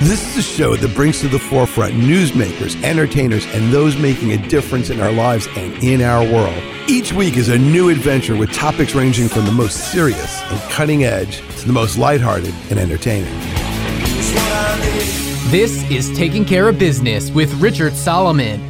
This is a show that brings to the forefront newsmakers, entertainers, and those making a difference in our lives and in our world. Each week is a new adventure with topics ranging from the most serious and cutting edge to the most lighthearted and entertaining. This is Taking Care of Business with Richard Solomon.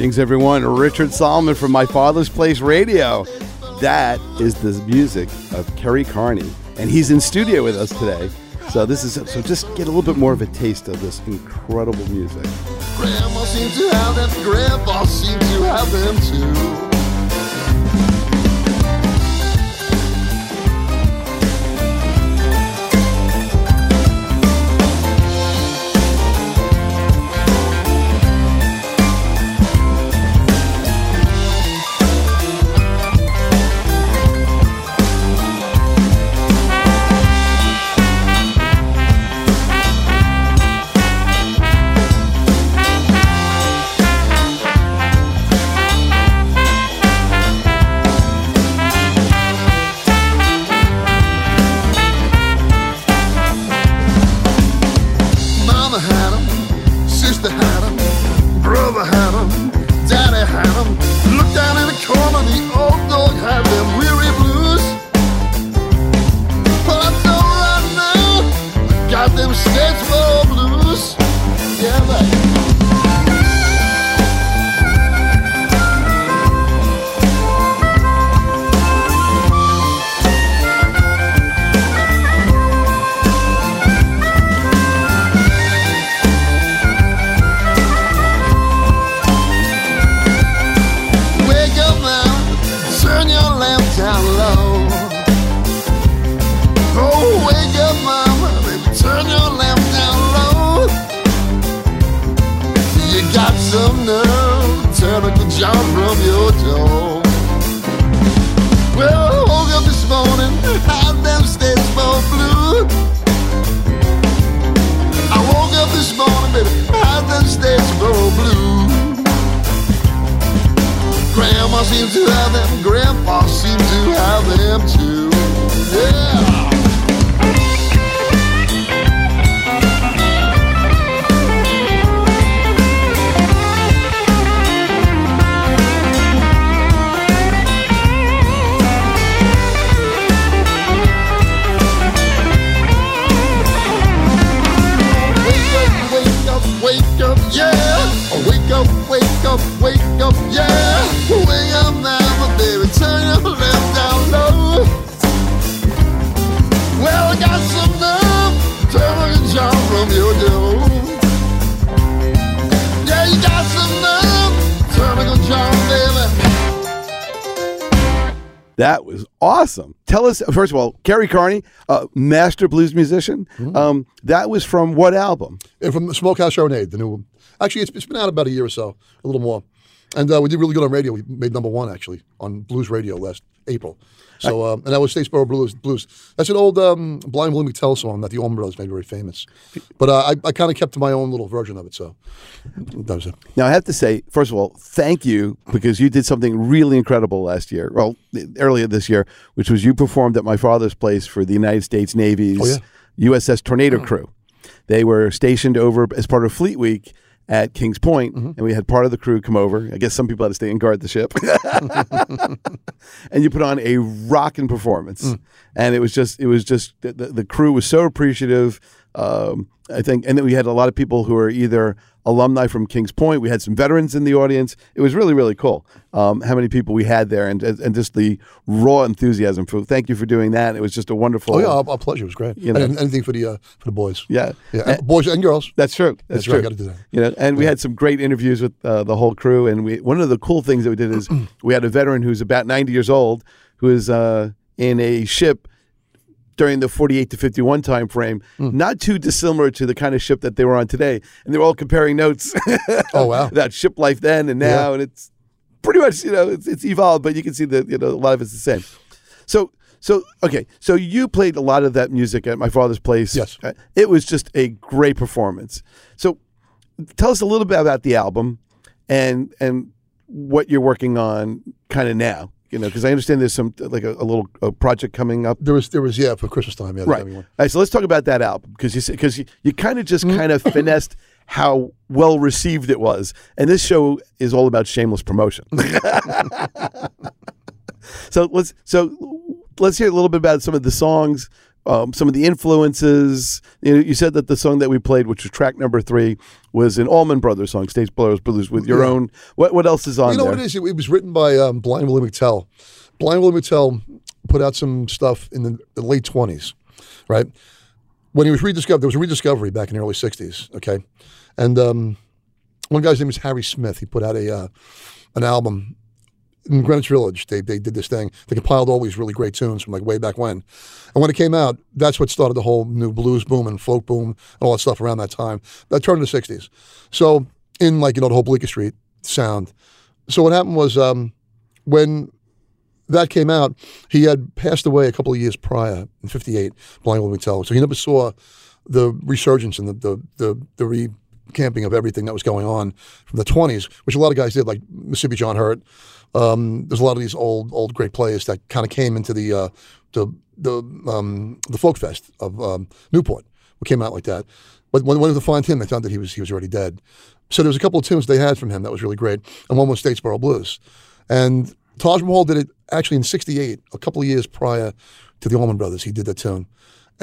Greetings, everyone. Richard Solomon from My Father's Place Radio. That is the music of Kerry Kearney, and he's in studio with us today. So this is so. Just get a little bit more of a taste of this incredible music. Grandma seems to have them, grandpa seems to have them too. Daddy. Look down in the corner, the old dog had them weary blues. But I know right now, I got them a job from. Yeah, you got some nerve, turn a job. That was awesome. Tell us first of all, Kerry Kearney, uh, master blues musician. Um, that was from what album? And from the Smokehouse Serenade, the new one. Actually, it's, it's been out about a year or so, a little more. And uh, we did really good on radio. We made number one, actually, on Blues Radio last April. So, um, and that was Statesboro Blues. Blues. That's an old um, Blind Willie McTell song that the Allman Brothers made very famous. But uh, I, I kind of kept my own little version of it. So that was it. Now I have to say, first of all, thank you because you did something really incredible last year. Well, earlier this year, which was you performed at my father's place for the United States Navy's Oh, yeah. USS Tornado crew. They were stationed over as part of Fleet Week at Kings Point, Mm-hmm. and we had part of the crew come over. I guess some people had to stay and guard the ship. and you put on a rocking performance, Mm. and it was just it was just the, the, the crew was so appreciative. Um, I think, and then we had a lot of people who are either alumni from Kings Point. We had some veterans in the audience. It was really really cool. Um, how many people we had there, and and just the raw enthusiasm. For thank you for doing that. It was just a wonderful. Oh yeah, our, our pleasure. It was great. You know. and anything for the uh, for the boys. yeah, Yeah, And- boys and girls. that's true. That's, That's right, true. gotta do that. You know, and we had some great interviews with uh, the whole crew. And we one of the cool things that we did is we had a veteran who's about ninety years old who is uh, in a ship during the 48 to 51 time frame, Hmm. not too dissimilar to the kind of ship that they were on today. And they're all comparing notes Oh, wow. about ship life then and now. Yeah. And it's pretty much, you know, it's, it's evolved, but you can see that, you know, a lot of it's the same. So, so okay, so you played a lot of that music at my father's place. Yes. Uh, it was just a great performance. So, tell us a little bit about the album and and what you're working on kind of now. You know, because I understand there's some like a, a little a project coming up. There was, there was, yeah, for Christmas time. Yeah, Right. All right. So let's talk about that album because you because you, you kind of just mm. kind of finessed how well received it was, and this show is all about shameless promotion. so let's so let's hear a little bit about some of the songs, um, some of the influences. You, know, you said that the song that we played, which was track number three, was an Allman Brothers song, States Brothers Blues, with your Yeah. own. What what else is on there? You know there? what it is? It, it was written by um, Blind Willie McTell. Blind Willie McTell put out some stuff in the, the late 20s, right? When he was rediscovered, there was a rediscovery back in the early 60s, okay? And um, one guy's name is Harry Smith. He put out a uh, an album in Greenwich Village. They, they did this thing. They compiled all these really great tunes from like way back when. And when it came out, that's what started the whole new blues boom and folk boom and all that stuff around that time. That turned in the 60s. So in like, you know, the whole Bleecker Street sound. So what happened was um, when that came out, he had passed away a couple of years prior in '58. Blind Will Tell. So he never saw the resurgence and the the the, the recamping of everything that was going on from the 20s, which a lot of guys did, like Mississippi John Hurt. Um, there's a lot of these old old great players that kind of came into the uh, the the um, the folk fest of um, Newport. We came out like that. But when they went to find him, they found that he was he was already dead. So there was a couple of tunes they had from him that was really great, and one was Statesboro Blues. And Taj Mahal did it actually in '68, a couple of years prior to the Allman Brothers. He did that tune.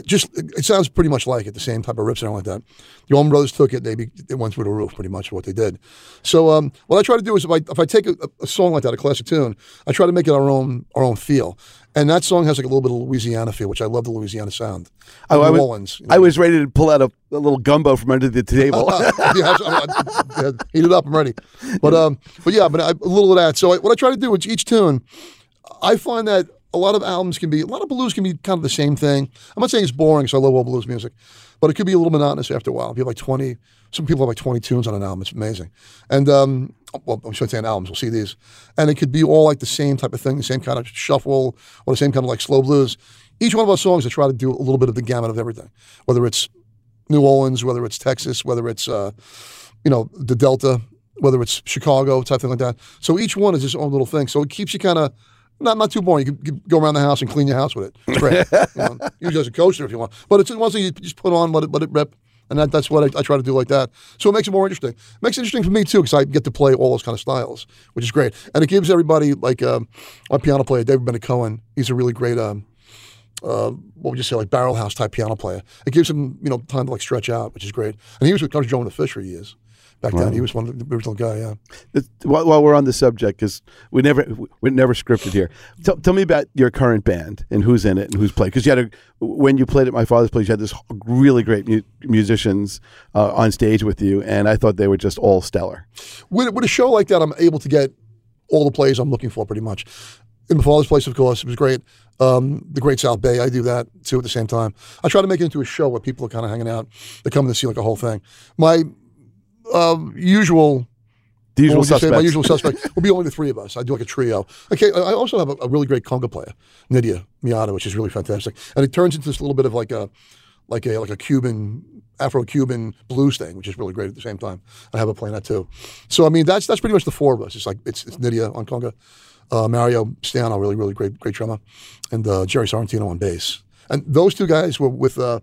Just it sounds pretty much like it, the same type of riffs and all like that. The Allman Brothers took it; they be, they went through the roof, pretty much what they did. So um, what I try to do is if I if I take a, a song like that, a classic tune, I try to make it our own our own feel. And that song has like a little bit of Louisiana feel, which I love the Louisiana sound. Oh, I was, Orleans, you know. I was ready to pull out a, a little gumbo from under the table. yeah, I- I- heat it up. I'm ready. But um, but yeah, but I, a little of that. So I, what I try to do with each tune, I find that a lot of albums can be a lot of blues can be kind of the same thing. I'm not saying it's boring, so I love all blues music, but it could be a little monotonous after a while. If you have like 20, some people have like 20 tunes on an album. It's amazing. And um, well, I'm shouldn't say an albums. We'll see these, and it could be all like the same type of thing, the same kind of shuffle, or the same kind of like slow blues. Each one of our songs, I try to do a little bit of the gamut of everything, whether it's New Orleans, whether it's Texas, whether it's uh, you know the Delta, whether it's Chicago, type thing like that. So each one is its own little thing. So it keeps you kind of not not too boring. You can, go around the house and clean your house with it. It's great. you know, use it as a coaster if you want, but it's one thing you just put on, let it let it rip. And that, that's what I, I try to do like that. So it makes it more interesting. It makes it interesting for me too because I get to play all those kind of styles, which is great. And it gives everybody like um, our piano player David Bennett Cohen. He's a really great um, uh, what would you say, like barrel house type piano player. It gives him, you know, time to like stretch out, which is great. And he was with Country Joe and the Fish for years. Back then, he was one of the original guy. Yeah. It's- while, while we're on the subject, because we never we never scripted here. Tell, tell me about your current band and who's in it and who's played. Because you had a when you played at my father's place, you had this really great mu- musicians uh, on stage with you, and I thought they were just all stellar. With, with a show like that, I'm able to get all the plays I'm looking for pretty much. In my father's place, of course, it was great. Um, the Great South Bay, I do that too at the same time. I try to make it into a show where people are kind of hanging out. They come to see like a whole thing. My um, usual The usual what would say? suspects. My usual suspect will be only the three of us. I do like a trio. Okay, I also have a, a really great conga player, Nydia Miata, which is really fantastic, and it turns into this little bit of like a like a like a Cuban Afro-Cuban blues thing, which is really great at the same time. I have a that too. So I mean, that's that's pretty much the four of us. It's like it's, it's Nydia on conga, uh, Mario Stano, really really great great drummer, and uh, Jerry Sorrentino on bass. And those two guys were with uh,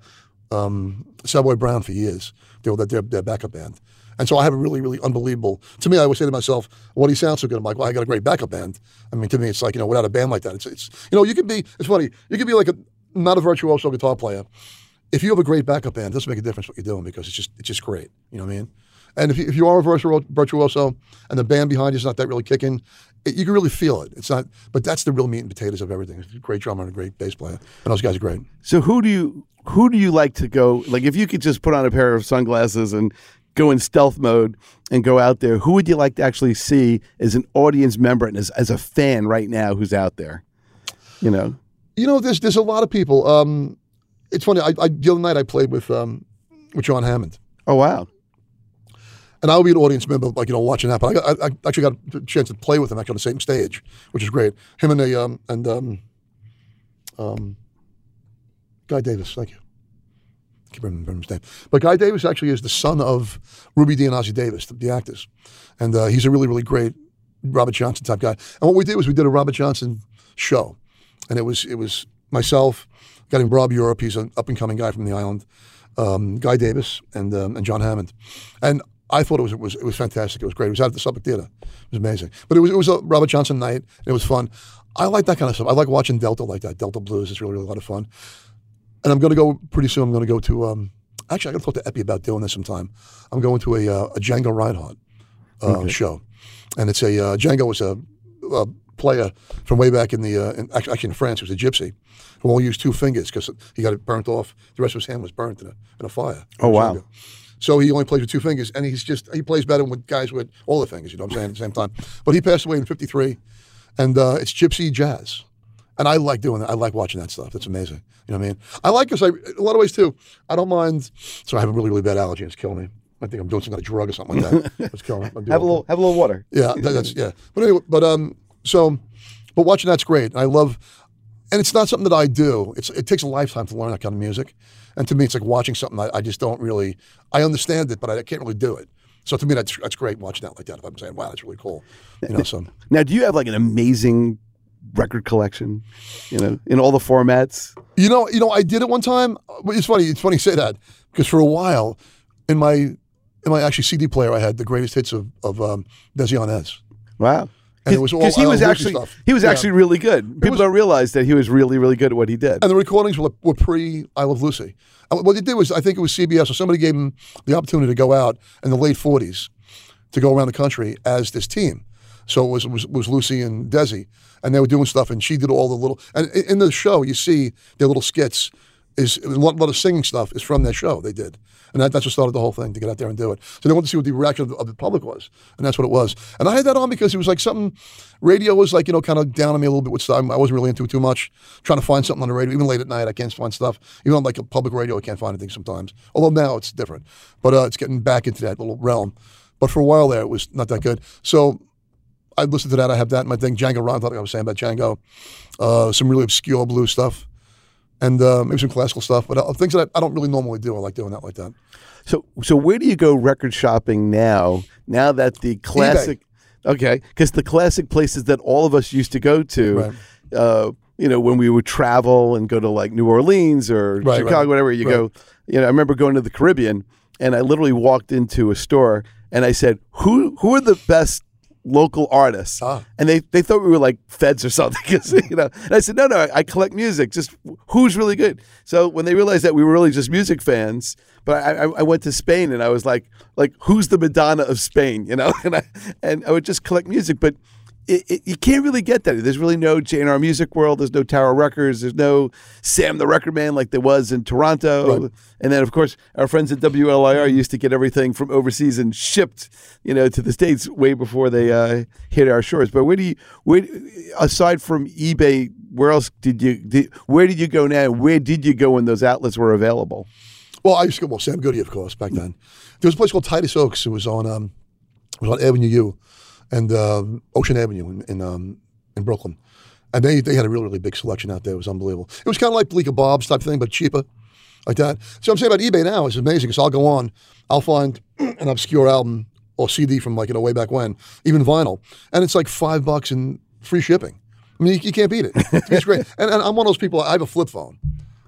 um, Savoy Brown for years. They were their, their backup band. And so I have a really, really unbelievable. To me, I always say to myself, "What do you sound so good?" I'm like, "Well, I got a great backup band." I mean, to me, it's like you know, without a band like that, it's it's you know, you could be. It's funny. You could be like a not a virtuoso guitar player. If you have a great backup band, it doesn't make a difference what you're doing because it's just it's just great. You know what I mean? And if you, if you are a virtuo- virtuoso and the band behind you is not that really kicking, it, you can really feel it. It's not, but that's the real meat and potatoes of everything. Great drummer and a great bass player, and those guys are great. So who do you who do you like to go? Like, if you could just put on a pair of sunglasses and go in stealth mode and go out there, who would you like to actually see as an audience member and as, as a fan right now who's out there? You know, You know, there's there's a lot of people. Um, it's funny. I, I the other night I played with um, with John Hammond. Oh wow. And I'll be an audience member, like you know, watching that. But I, got, I, I actually got a chance to play with him actually on the same stage, which is great. Him and the um, and um, um, Guy Davis. Thank you. His name. But Guy Davis actually is the son of Ruby Dee Davis, the, the actors, and uh, he's a really, really great Robert Johnson type guy. And what we did was we did a Robert Johnson show, and it was it was myself, guy named Rob Europe. He's an up and coming guy from the island. Um, Guy Davis and um, and John Hammond, and I thought it was, it was it was fantastic. It was great. It was out at the Suffolk Theater. It was amazing. But it was it was a Robert Johnson night. It was fun. I like that kind of stuff. I like watching Delta like that. Delta Blues is really, really a lot of fun. And I'm going to go pretty soon. I'm going to go to. Um, actually, I got to talk to Epi about doing this sometime. I'm going to a uh, a Django Reinhardt uh, show, and it's a uh, Django was a, a player from way back in the uh, in, actually actually in France. He was a gypsy who only used two fingers because he got it burnt off. The rest of his hand was burnt in a in a fire. Oh, wow. Django. So he only plays with two fingers, and he's just he plays better with guys with all the fingers. You know what I'm saying? At the same time, but he passed away in '53, and uh, it's gypsy jazz, and I like doing that. I like watching that stuff. That's amazing. You know what I mean? I like because I a lot of ways too. I don't mind. So I have a really really bad allergy, and it's killing me. I think I'm doing some kind of drug or something like that. It's killing me. Have a little have a little water. yeah, that, that's yeah. But anyway, but um, so, but watching that's great. I love, and it's not something that I do. It's it takes a lifetime to learn that kind of music, and to me, it's like watching something I, I just don't really. I understand it, but I can't really do it. So to me, that's that's great watching that like that. If I'm saying, wow, that's really cool, you know. So Now, do you have like an amazing record collection? You know, in all the formats. you know, you know, I did it one time. It's funny. It's funny you say that because for a while, in my in my actually CD player, I had the greatest hits of of um, Desi Arnaz. Wow. And it was all because he was actually stuff. he was Yeah. actually really good. People was- don't realize that he was really really good at what he did. And the recordings were, were pre I Love Lucy. And what they did was, I think it was CBS or somebody gave him the opportunity to go out in the late 40s to go around the country as this team. So it was, was, was Lucy and Desi, and they were doing stuff, and she did all the little. And in the show, you see their little skits. Is a lot, lot of singing stuff is from their show they did, and that, that's what started the whole thing to get out there and do it. So they wanted to see what the reaction of the, of the public was, and that's what it was. And I had that on because it was like something. Radio was like you know kind of down on me a little bit with stuff. I wasn't really into it too much. Trying to find something on the radio, even late at night, I can't find stuff. Even on like a public radio, I can't find anything sometimes. Although now it's different, but uh, it's getting back into that little realm. But for a while there, it was not that good. So I listened to that. I have that in my thing. Django Ron, like I was saying about Django. Uh, some really obscure blues stuff. And uh, maybe some classical stuff, but uh, things that I, I don't really normally do. I like doing that like that. So so where do you go record shopping now? Now that the classic, okay, because the classic places that all of us used to go to, Right. uh, you know, when we would travel and go to like New Orleans or Right, Chicago, right, whatever you go. You know, I remember going to the Caribbean and I literally walked into a store and I said, "Who who are the best?" Local artists, Ah. and they, they thought we were like feds or something. 'cause, you know, and I said, no, no, I, I collect music. Just who's really good. So when they realized that we were really just music fans, but I, I, I went to Spain and I was like, like who's the Madonna of Spain, you know? And I and I would just collect music, but it, it, you can't really get that. There's really no J&R Music World. There's no Tower Records. There's no Sam the Record Man like there was in Toronto. Right. And then of course our friends at WLIR used to get everything from overseas and shipped, you know, to the states way before they uh, hit our shores. But where do you, where, aside from eBay, where else did you? Did, where did you go now? Where did you go when those outlets were available? Well, I used to go, well, Sam Goody, of course, back then. There was a place called Titus Oaks. It was on, um, it was on Avenue U and um Ocean Avenue in, in, um, in Brooklyn. And they, they had a really, really big selection out there. It was unbelievable. It was kind of like Bleecker Bob's type thing, but cheaper, like that. So I'm saying about eBay now is amazing So I'll go on, I'll find an obscure album or CD from like, you know, way back when, even vinyl, and it's like five bucks and free shipping. I mean, you, you can't beat it. It's great. and, and I'm one of those people, I have a flip phone.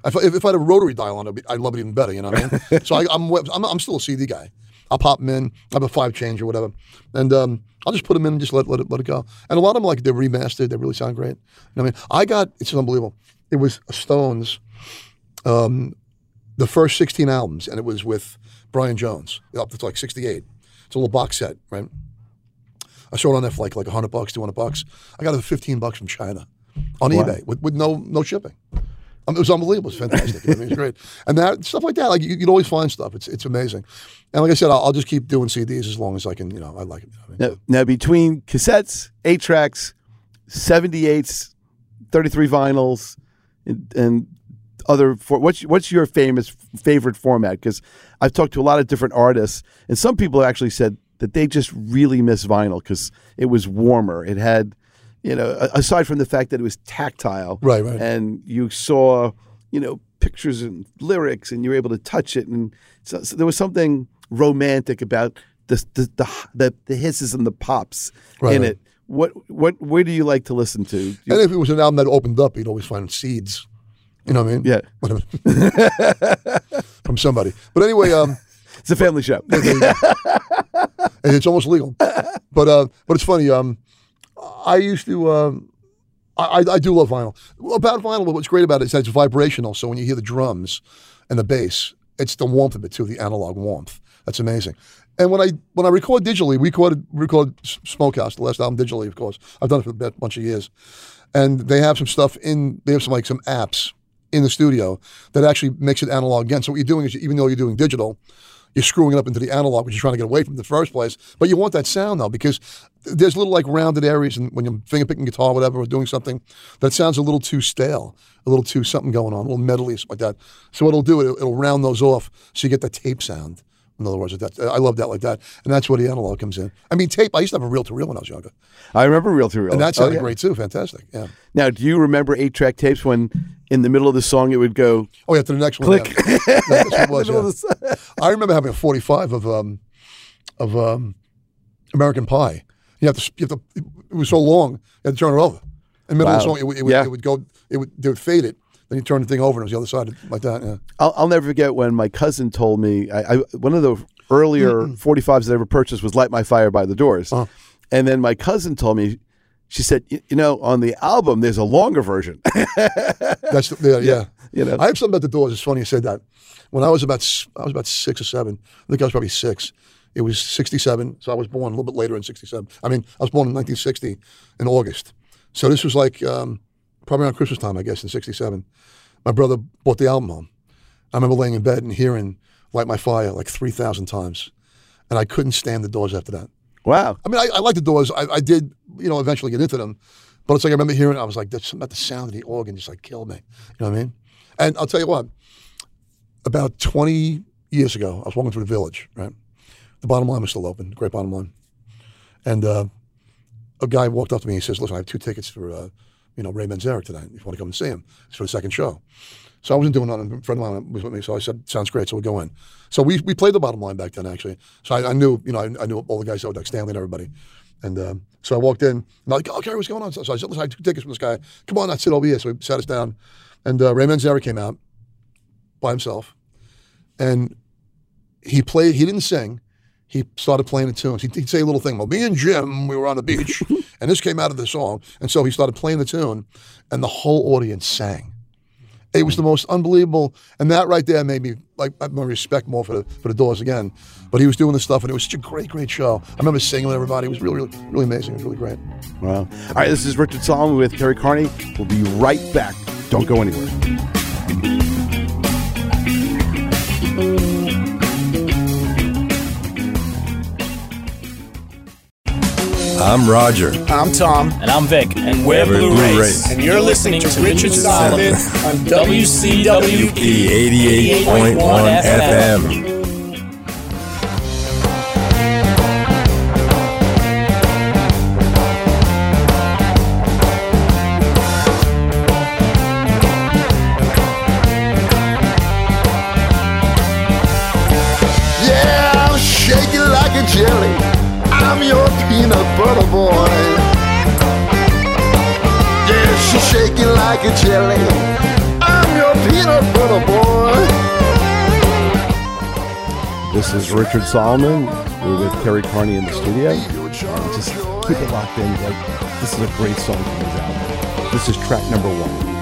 If, if, if I had a rotary dial on it, I'd love it even better. You know what I mean? so I, I'm, I'm I'm still a CD guy. I'll pop them in. I have a five change or whatever, and um, I'll just put them in and just let let it let it go. And a lot of them like they're remastered. They really sound great. You know what I mean? I got it's unbelievable. It was Stones, um, the first 16 albums, and it was with Brian Jones up to like 68. It's a little box set, right? I saw it on there for like like 100 bucks, 200 bucks. I got it for 15 bucks from China on eBay with, with no no shipping. Um, mean, it was unbelievable. It's fantastic. I mean, it's great. And that stuff like that, like you, you'd always find stuff. It's it's amazing. And like I said, I'll, I'll just keep doing CDs as long as I can. You know, I like it. I mean, Now, now between cassettes, eight tracks, 78s, 33 vinyls, and, and other for what's what's your famous favorite format? Because I've talked to a lot of different artists, and some people actually said that they just really miss vinyl because it was warmer. It had, you know, aside from the fact that it was tactile, Right, right. and you saw, you know, pictures and lyrics, and you were able to touch it, and so, so there was something romantic about the the the, the, the hisses and the pops Right, in right. it. What what where do you like to listen to? You- And if it was an album that opened up, you'd always find seeds. You know what I mean? Yeah. Whatever. From somebody. But anyway, um, it's a family show. and it's almost legal. But uh, but it's funny. Um, I used to. Um, I, I do love vinyl. About vinyl, what's great about it is that it's vibrational. So when you hear the drums and the bass, it's the warmth of it too, the analog warmth. That's amazing. And when I when I record digitally, we recorded record Smokehouse, the last album digitally, of course. I've done it for a bunch of years, and they have some stuff in. They have some like some apps in the studio that actually makes it analog again. So what you're doing is, even though you're doing digital, you're screwing it up into the analog, which you're trying to get away from in the first place. But you want that sound though, because there's little like rounded areas, and when you're finger picking guitar, or whatever, or doing something that sounds a little too stale, a little too something going on, a little metally, something like that. So what it'll do, it'll, it'll round those off, so you get the tape sound. In other words, that I love that like that, and that's where the analog comes in. I mean, tape. I used to have a reel to reel when I was younger, I remember reel to reel, and that Oh, yeah. great too. Fantastic. Yeah. Now, do you remember eight track tapes when in the middle of the song it would go Oh yeah, to the next one. click? Yeah. That's was, In the middle yeah. of the s- I remember having a 45 of um, of um, American Pie. You have to, you have to. It was so long, you had to turn it over. In the middle of the song, it, would- it, would, it would go. It would they would fade it. Then you turn the thing over, and it was the other side like that. Yeah. I'll, I'll never forget when my cousin told me I, I one of the earlier 45s that I ever purchased was Light My Fire by the Doors. Uh-huh. And then my cousin told me, she said, you know, on the album, there's a longer version. That's the, yeah, yeah. you know. I have something about the Doors. It's funny you said that. When I was about I was about six or seven. I think I was probably six. It was '67, so I was born a little bit later in '67. I mean, I was born in 1960 in August. So this was like um, probably around Christmas time, I guess, in '67. My brother bought the album home. I remember laying in bed and hearing "Light My Fire" like 3,000 times, and I couldn't stand the Doors after that. Wow. I mean, I, I like the Doors. I, I did, you know, eventually get into them. But it's like I remember hearing, I was like, that's about the sound of the organ just like killed me. You know what I mean? And I'll tell you what, about 20 years ago, I was walking through the village, right? The bottom line was still open, great bottom line. And uh, a guy walked up to me and he says, listen, I have two tickets for, uh, you know, Ray Manzarek tonight. If you want to come and see him, it's for the second show. So I wasn't doing nothing. A friend of mine was with me, so I said, "Sounds great." So we'll go in. So we we played the bottom line back then, actually. So I, I knew, you know, I, I knew all the guys out like Stanley and everybody. And um, so I walked in, and I'm like, "Oh, Gary, what's going on?" So, so I said, "Listen, I took tickets from this guy. Come on, I sit over here." So he sat us down, and uh, Ray Manzarek came out by himself, and he played. He didn't sing. He started playing the tunes. He'd, he'd say a little thing. Well, me and Jim, we were on the beach, and this came out of the song. And so he started playing the tune, and the whole audience sang. It was the most unbelievable, and that right there made me like I my respect more for the for the Doors again. But he was doing this stuff, and it was such a great, great show. I remember singing with everybody. It was really, really, really amazing. It was really great. Wow. All right, this is Richard Solomon with Kerry Kearney. We'll be right back. Don't go anywhere. I'm Roger. I'm Tom. And I'm Vic. And we're, We're Blue, Blue Race. Race. And you're listening to Richard Solomon on WCWP E 88.1 FM. Richard Solomon. We're with Kerry Kearney in the studio. Just keep it locked in. Like this is a great song from his album. This is track number one.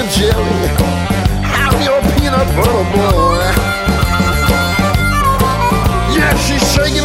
A jelly. I'm your peanut butter boy. Yeah, she's shaking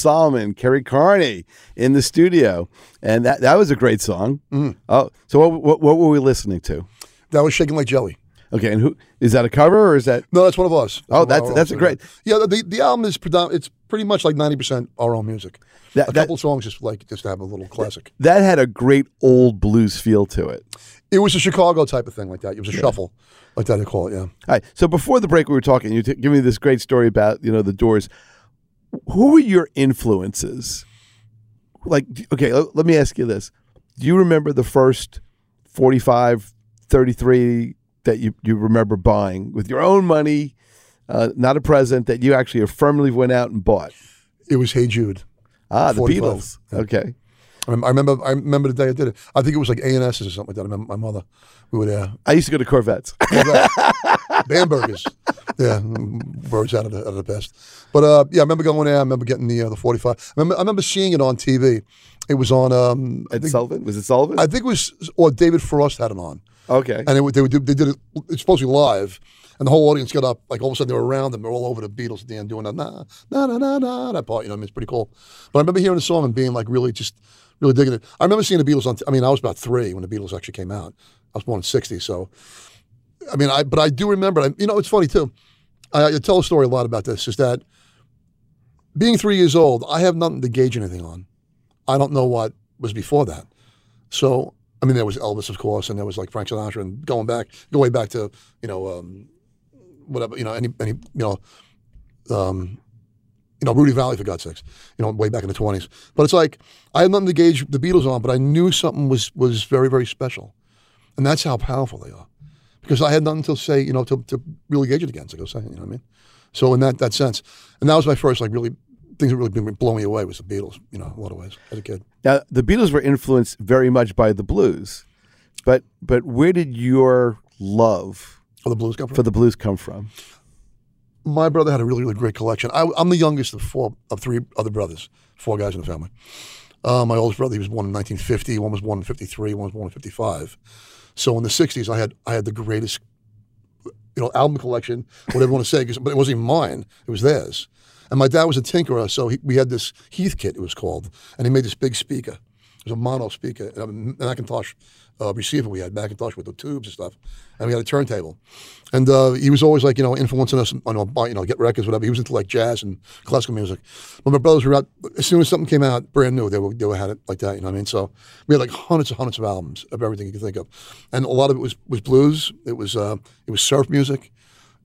Solomon, Kerry Kearney in the studio, and that that was a great song. Mm-hmm. Oh, so what, what what were we listening to? That was shaking like jelly. Okay, and who is that a cover or is that? No, that's one of us. Oh, that's- that's a great- Yeah, the the album is predominant. It's pretty much like ninety percent our own music. That- a that- couple songs just like just to have a little classic. That had a great old blues feel to it. It was a Chicago type of thing like that. It was a shuffle like that. They call it. Yeah. All right. So before the break, we were talking. You t- give me this great story about you know the Doors. Who were your influences? Like, okay, let, me ask you this: Do you remember the first 45, 33 that you you remember buying with your own money, uh, not a present that you actually affirmatively went out and bought? It was Hey Jude. Ah, the 45. Beatles. Okay. I remember. I remember the day I did it. I think it was like A and S or something like that. I remember my mother. We were there. I used to go to Korvettes. Bambergers. Yeah, words out of the out of the best. But uh, yeah, I remember going there. I remember getting the uh, the forty five. I remember, I remember seeing it on TV. It was on. Um, Ed think, Sullivan was it Sullivan? I think it was or David Frost had it on. okay. and they, would- they, would do, they did it. It's supposed to be live, and the whole audience got up. Like all of a sudden, they were around them. They're all over the Beatles at the end doing that na na na na na that part. You know, I mean, it's pretty cool. But I remember hearing the song and being like really just really digging it. I remember seeing the Beatles on. T- I mean, I was about three when the Beatles actually came out. I was born in '60, so I mean, I but I do remember. I, you know, it's funny too. I, I tell a story a lot about this. Is that being three years old, I have nothing to gauge anything on. I don't know what was before that. So, I mean, there was Elvis, of course, and there was like Frank Sinatra, and going back, go way back to you know, um, whatever, you know, any, any, you know, um, you know, Rudy Vallee for God's sakes, you know, way back in the twenties. But it's like I had nothing to gauge the Beatles on, but I knew something was was very very special, and that's how powerful they are, because I had nothing to say, you know, to, to really gauge it against. Like I was saying, you know what I mean? So in that that sense, and that was my first like really things that really been blowing me away was the Beatles, you know, a lot of ways as a kid. Now, the Beatles were influenced very much by the blues, but but where did your love Oh, the blues come from. for the blues come from? my brother had a really, really great collection. I, I'm the youngest of four of three other brothers, four guys in the family. Uh, my oldest brother, he was born in 1950. One was born in 53. One was born in 55. So in the 60s, I had I had the greatest, you know, album collection, whatever you want to say, but it wasn't even mine. It was theirs. And my dad was a tinkerer, so he, we had this Heathkit, it was called, and he made this big speaker. It was a mono speaker, a McIntosh uh, receiver we had, McIntosh with the tubes and stuff, and we had a turntable. And uh, he was always like, you know, influencing us on, you know, get records, whatever. He was into like jazz and classical music. But my brothers were out, as soon as something came out brand new, they were, they were had it like that, you know what I mean? So we had like hundreds and hundreds of albums of everything you could think of. And a lot of it was, was blues, it was, uh, it was surf music,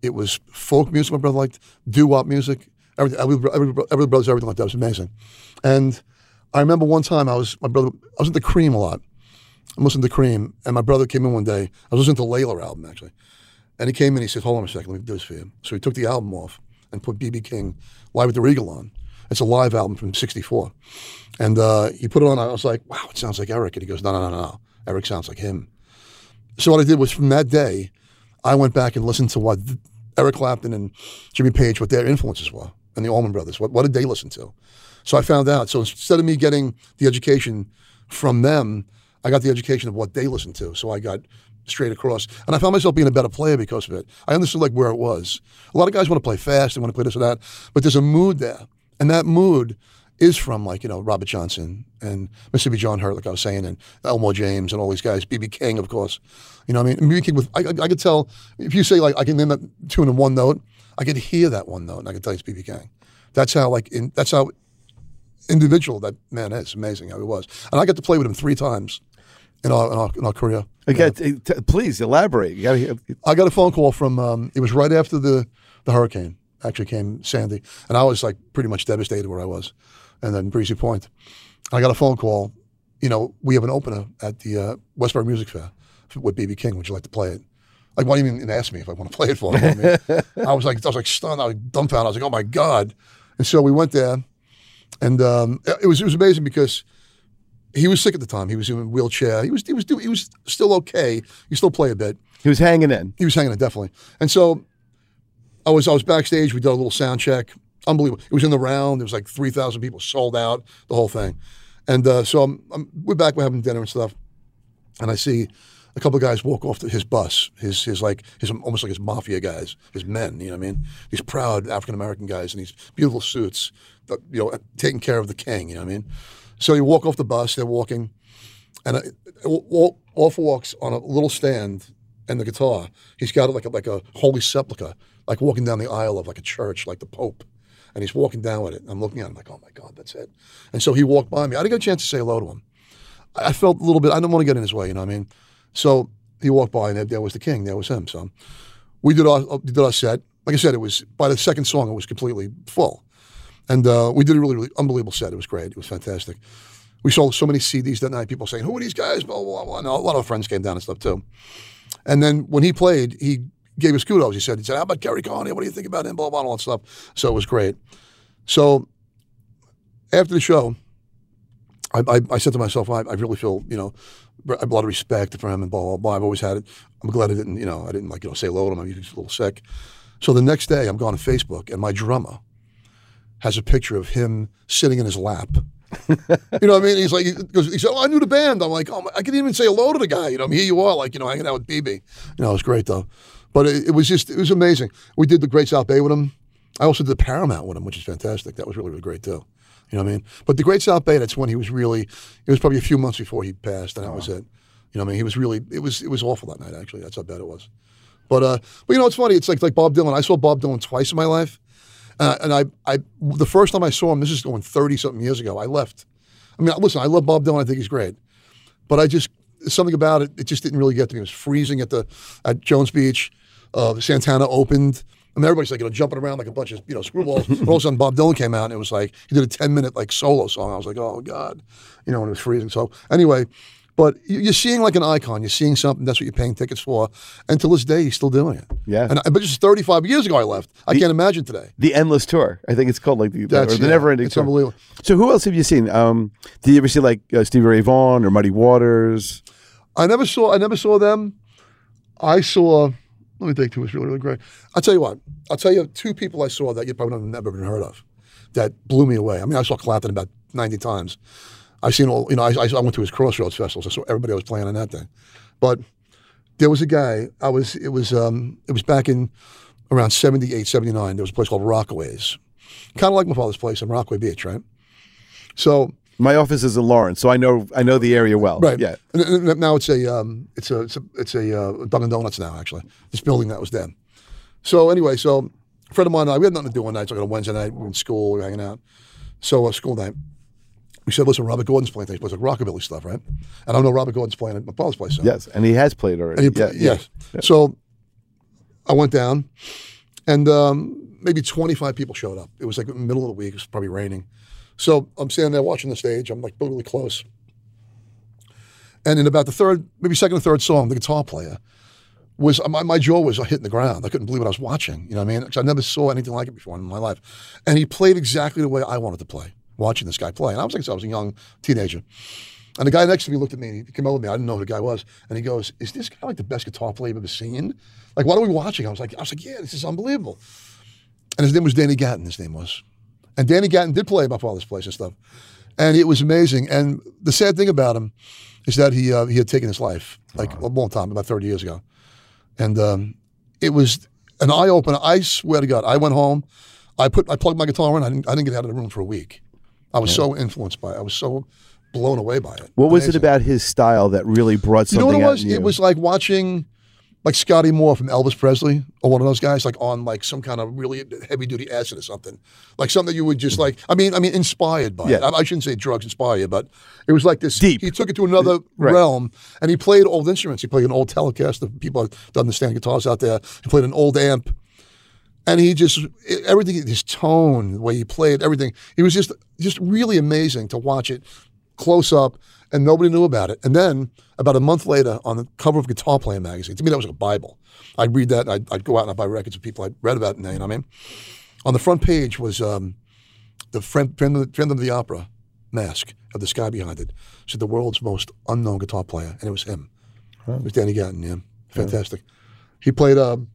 it was folk music my brother liked, doo-wop music, everything, every, every, every brothers, everything like that. It was amazing. And I remember one time I was, my brother, I was the Cream a lot. I'm listening to Cream, and my brother came in one day. I was listening to the Layla album actually, and he came in. He said, "Hold on a second, let me do this for you." So he took the album off and put BB King "Live at the Regal" on. It's a live album from '64, and uh, he put it on. And I was like, "Wow, it sounds like Eric." And he goes, "No, no, no, no, Eric sounds like him." So what I did was from that day, I went back and listened to what Eric Clapton and Jimmy Page, what their influences were, and the Allman Brothers. What what did they listen to? So I found out. So instead of me getting the education from them, I got the education of what they listened to. So I got straight across. And I found myself being a better player because of it. I understood like where it was. A lot of guys want to play fast, they want to play this or that, but there's a mood there. And that mood is from like, you know, Robert Johnson and Mississippi John Hurt, like I was saying, and Elmore James and all these guys, B.B. King, of course. You know I mean? B.B. King, with, I, I, I could tell, if you say like, I can name that tune in one note, I could hear that one note and I could tell you it's B.B. King. That's how like, in, that's how individual that man is. Amazing how he was. And I got to play with him three times in our, in our, in our career. Okay, t- t- please elaborate. You gotta I got a phone call from. Um, it was right after the the hurricane actually came, Sandy, and I was like pretty much devastated where I was, and then Breezy Point. I got a phone call. You know, we have an opener at the uh, Westbury Music Fair with BB King. Would you like to play it? Like, why didn't you even ask me if I want to play it for him? I, mean, I was like, I was like stunned. I was dumbfounded. I was like, oh my god! And so we went there, and um, it was it was amazing because he was sick at the time. He was in a wheelchair. He was he was he was still okay. He still play a bit. He was hanging in. He was hanging in definitely. And so I was I was backstage. We did a little sound check. Unbelievable. It was in the round. There was like three thousand people sold out. The whole thing. And uh, so I'm, I'm we're back. We're having dinner and stuff. And I see a couple of guys walk off to his bus. His his like his almost like his mafia guys, his men. You know what I mean? These proud African American guys in these beautiful suits. You know, taking care of the king. You know what I mean? So you walk off the bus. They're walking, and Wolf walks on a little stand and the guitar. He's got it like a, like a holy sepulcher, like walking down the aisle of like a church, like the Pope. And he's walking down with it. I'm looking at him like, oh my God, that's it. And so he walked by me. I didn't get a chance to say hello to him. I felt a little bit, I didn't want to get in his way, you know what I mean? So he walked by and there, there was the king, there was him. So we did our, we did our set. Like I said, it was, by the second song, it was completely full. And uh, we did a really, really unbelievable set. It was great. It was fantastic. We sold so many CDs that night. People saying, "Who are these guys?" Blah blah blah. And a lot of friends came down and stuff too. And then when he played, he gave us kudos. He said, "He said, how about Gary Coney? What do you think about him?" Blah blah, blah that stuff. So it was great. So after the show, I, I, I said to myself, I, I really feel, you know, I have a lot of respect for him and blah blah blah. I've always had it. I'm glad I didn't, you know, I didn't like you know say hello to him. I was a little sick. So the next day, I'm going to Facebook, and my drummer has a picture of him sitting in his lap. you know what I mean? He's like, he, goes, he said, "Oh, I knew the band." I'm like, "Oh, my, I couldn't even say hello to the guy." You know, I mean, here you are, like, you know, hanging out with BB. You know, it was great though. But it, it was just, it was amazing. We did the Great South Bay with him. I also did the Paramount with him, which is fantastic. That was really, really great too. You know what I mean? But the Great South Bay, that's when he was really. It was probably a few months before he passed, and that was it. You know, what I mean, he was really. It was, it was awful that night. Actually, that's how bad it was. But, uh, but you know, it's funny. It's like like Bob Dylan. I saw Bob Dylan twice in my life. Uh, and I, I, the first time I saw him, this is going thirty something years ago. I left. I mean, listen, I love Bob Dylan. I think he's great, but I just something about it. It just didn't really get to me. It was freezing at the at Jones Beach. Uh, Santana opened. I mean, everybody's like, you know, jumping around like a bunch of, you know, screwballs. but all of a sudden, Bob Dylan came out and it was like, he did a 10 minute like solo song. I was like, oh, God, you know, when it was freezing. So, anyway, but you- you're seeing like an icon. You're seeing something. That's what you're paying tickets for. And to this day, he's still doing it. Yeah. And I, but just 35 years ago, I left. I can't imagine today. The Endless Tour. I think it's called like the, That's or the yeah, Never Ending It's Tour. unbelievable. So who else have you seen? Um, did you ever see like uh, Stevie Ray Vaughan or Muddy Waters? I never saw. I never saw them. I saw. Let me think. Who was really really great. I'll tell you what. I'll tell you two people I saw that you probably never even heard of, that blew me away. I mean, I saw Clapton about ninety times. I seen all. You know, I, I went to his Crossroads festivals. I saw everybody was playing on that thing. But there was a guy. I was. It was. Um. It was back in around 78, 79. There was a place called Rockaways, kind of like my father's place in Rockaway Beach, right? So My office is in Lawrence, so I know I know the area well. Right. Yeah. And, and- and now it's a um, it's a it's a it's a uh, Dunkin' Donuts now. Actually, this building that was then. So anyway, so a friend of mine and I, we had nothing to do one night. Like on a Wednesday night. We were in school. We were hanging out. So uh, school night. We said, listen, Robert Gordon's playing things. It's like rockabilly stuff, right? And I don't know Robert Gordon's playing at my father's place. So. Yes, and he has played already. He, yeah, yeah. yes. So I went down, and um, maybe 25 people showed up. It was like middle of the week. It was probably raining. So I'm standing there watching the stage. I'm like really close. And in about the third, maybe second or third song, the guitar player was my, my jaw was hitting the ground. I couldn't believe what I was watching. You know what I mean? 'Cause I never saw anything like it before in my life. And he played exactly the way I wanted to play, watching this guy play. And I was like, so I was a young teenager. And the guy next to me looked at me. And he came over to me. I didn't know who the guy was. And he goes, "Is this guy like the best guitar player you've ever seen? Like, what are we watching?" I was like, "I was like, yeah, this is unbelievable." And his name was Danny Gatton. His name was, and Danny Gatton did play at my father's place and stuff, and it was amazing. And the sad thing about him is that he uh, he had taken his life like a long time, about thirty years ago, and um, it was an eye opener. I swear to God, I went home, I put I plugged my guitar in. I didn't I didn't get out of the room for a week. I was so influenced by it. I was so blown away by it. What was it about his style that really brought something? You know what it was? It was like watching like Scotty Moore from Elvis Presley or one of those guys, like on like some kind of really heavy duty acid or something. Like something that you would just like I mean, I mean inspired by it. Yeah. I, I shouldn't say drugs inspire you, but it was like this Deep. he took it to another Right. realm and he played old instruments. He played an old Telecaster. People that understand guitars out there. He played an old amp. And he just everything, his tone, the way he played, everything. It was just just really amazing to watch it close up, and nobody knew about it. And then about a month later, on the cover of Guitar Player magazine, to me that was like a Bible. I'd read that, and I'd, I'd go out and I'd buy records of people I'd read about. You know what I mean? On the front page was um, the friend, friend, of the, friend of the opera mask of the sky behind it said the world's most unknown guitar player, and it was him. It was Danny Gatton. Yeah, fantastic. He played. Um,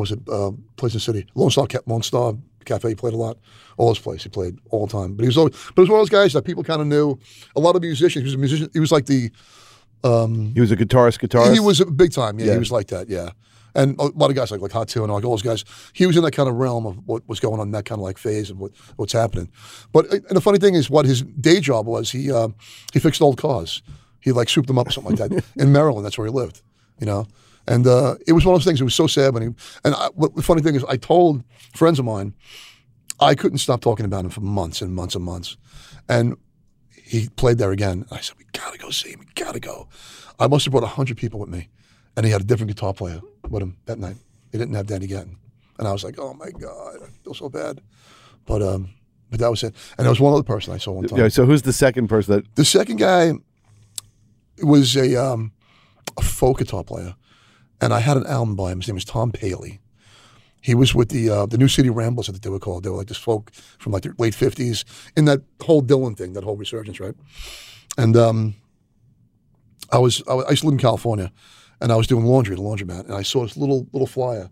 was it? Uh, Place in the City, Lone Star, Lone Star Cafe. He played a lot. All his plays he played all the time. But he was always, but he was one of those guys that people kind of knew. A lot of musicians. He was a musician. He was like the He was a guitarist, guitarist. he was a big time. Yeah, Yeah. he was like that. Yeah, and a lot of guys like like Hot Two and like all those guys. He was in that kind of realm of what was going on in that kind of like phase of what what's happening. But uh, and the funny thing is, what his day job was, he uh, he fixed old cars. He like souped them up or something like that in Maryland. That's where he lived. You know. And uh, it was one of those things. It was so sad when he. And I, what, the funny thing is, I told friends of mine, I couldn't stop talking about him for months and months and months. And he played there again. I said, "We gotta go see him. We gotta go." I must have brought hundred people with me, and he had a different guitar player with him that night. He didn't have Danny Gatton, and I was like, "Oh my god, I feel so bad." But um, but that was it. And there was one other person I saw one time. Yeah, so who's the second person that? The second guy was a um, a folk guitar player, and I had an album by him. His name was Tom Paley. He was with the uh, the New City Ramblers, I think they were called. They were like this folk from like the late fifties in that whole Dylan thing, that whole resurgence, right? And um, I was I, was, I used to live in California, and I was doing laundry at a laundromat, and I saw this little little flyer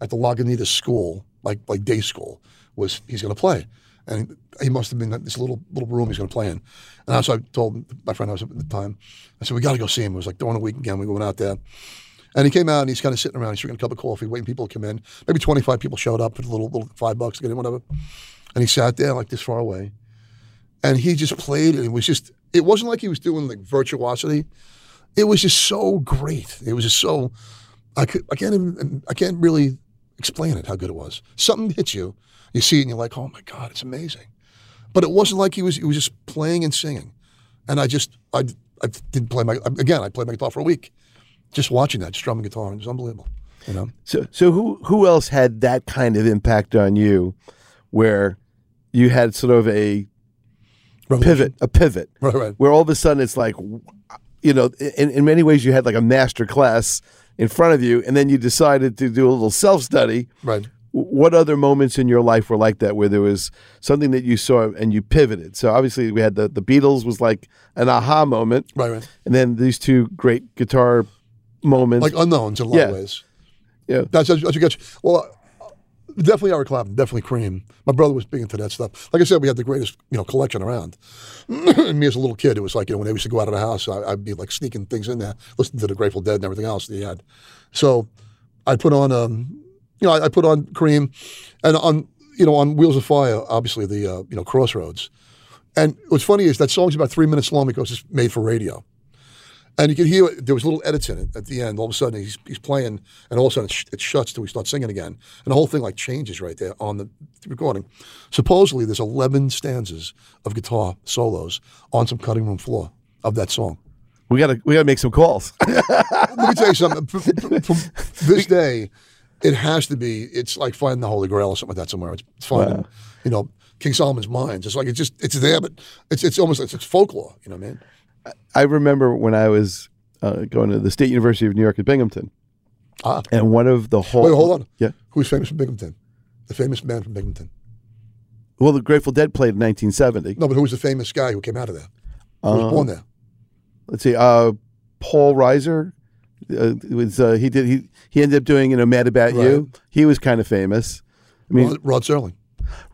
at the Lagunitas school, like like day school, was he's going to play, and he must have been in this little little room he's going to play in. And I so I told my friend I was at the time, I said we got to go see him. It was like during the week again. We went out there, and he came out and he's kind of sitting around. He's drinking a cup of coffee, waiting people to come in. Maybe twenty five people showed up for a little little five bucks to get in, whatever. And he sat there like this far away, and he just played. And it was just it wasn't like he was doing like virtuosity. It was just so great. It was just so I could I can't even I can't really explain it how good it was. Something hits you, you see it and you're like, oh my god, it's amazing. But it wasn't like he was he was just playing and singing, and I just I I didn't play my again I played my guitar for a week, just watching that strumming guitar and it was unbelievable. You know, So so who who else had that kind of impact on you, where you had sort of a pivot, a pivot, Right, right. where all of a sudden it's like, you know, in, in many ways you had like a master class in front of you, and then you decided to do a little self study. right. What other moments in your life were like that, where there was something that you saw and you pivoted? So obviously we had the the Beatles was like an aha moment, Right, right. and then these two great guitar moments. Like unknowns in a lot Yeah. of ways. Yeah. That's that's what you get. Well, definitely Eric Clapton, definitely Cream. My brother was big into that stuff. Like I said, we had the greatest you know collection around. and me as a little kid, it was like you know when they used to go out of the house, I, I'd be like sneaking things in there, listening to the Grateful Dead and everything else that he had. So I put on um, you know, I, I put on Cream, and on you know on Wheels of Fire, obviously the uh, you know Crossroads. And what's funny is that song's about three minutes long because it's made for radio. And you can hear it. there was little edits in it at the end. All of a sudden he's, he's playing, and all of a sudden it, sh- it shuts till he starts singing again, and the whole thing like changes right there on the recording. Supposedly there's 11 stanzas of guitar solos on some cutting room floor of that song. we gotta we gotta make some calls. Let me tell you something. From, from- this day, it has to be. It's like finding the Holy Grail or something like that somewhere. It's finding, you know, King Solomon's mines. It's like it's just it's there, but it's it's almost like it's folklore. You know what I mean? I remember when I was uh, going to the State University of New York at Binghamton, Ah. and one of the whole Wait, hold on. yeah. Who's famous from Binghamton? The famous man from Binghamton. Well, the Grateful Dead played in 1970. No, but who was the famous guy who came out of there? Who was born there? Let's see, uh, Paul Reiser. Uh, was uh, he did he he ended up doing you know Mad About You. He was kind of famous. I mean, Rod, Rod Serling.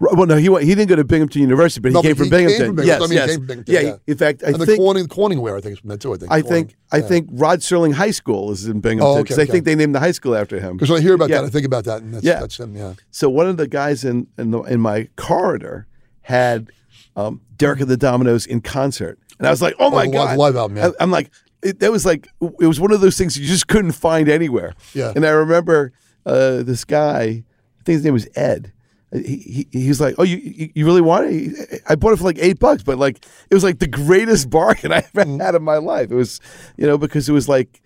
Well, no, he wa- he didn't go to Binghamton University, but he No, came but from he came Binghamton. from Binghamton. Yes, I mean, he yes. came from Binghamton, yeah, yeah. In fact, I and the think Corning, Corningware, I think, is from there too. I think. I think I think Rod Serling High School is in Binghamton Oh, okay, because I think they named the high school after him. because when I hear about Yeah. that, I think about that, and that's, Yeah. that's him. Yeah. So one of the guys in in, the, in my corridor had um, Derek of the Dominos in concert, and I was like, "Oh my the live- god!" live album, yeah. I, am like, it, that was like it was one of those things you just couldn't find anywhere. Yeah. And I remember uh, this guy, I think his name was Ed. He, he, he was like, "Oh, you you really want it? I bought it for like eight bucks, but like it was like the greatest bargain I ever Mm. had in my life. It was, you know, because it was like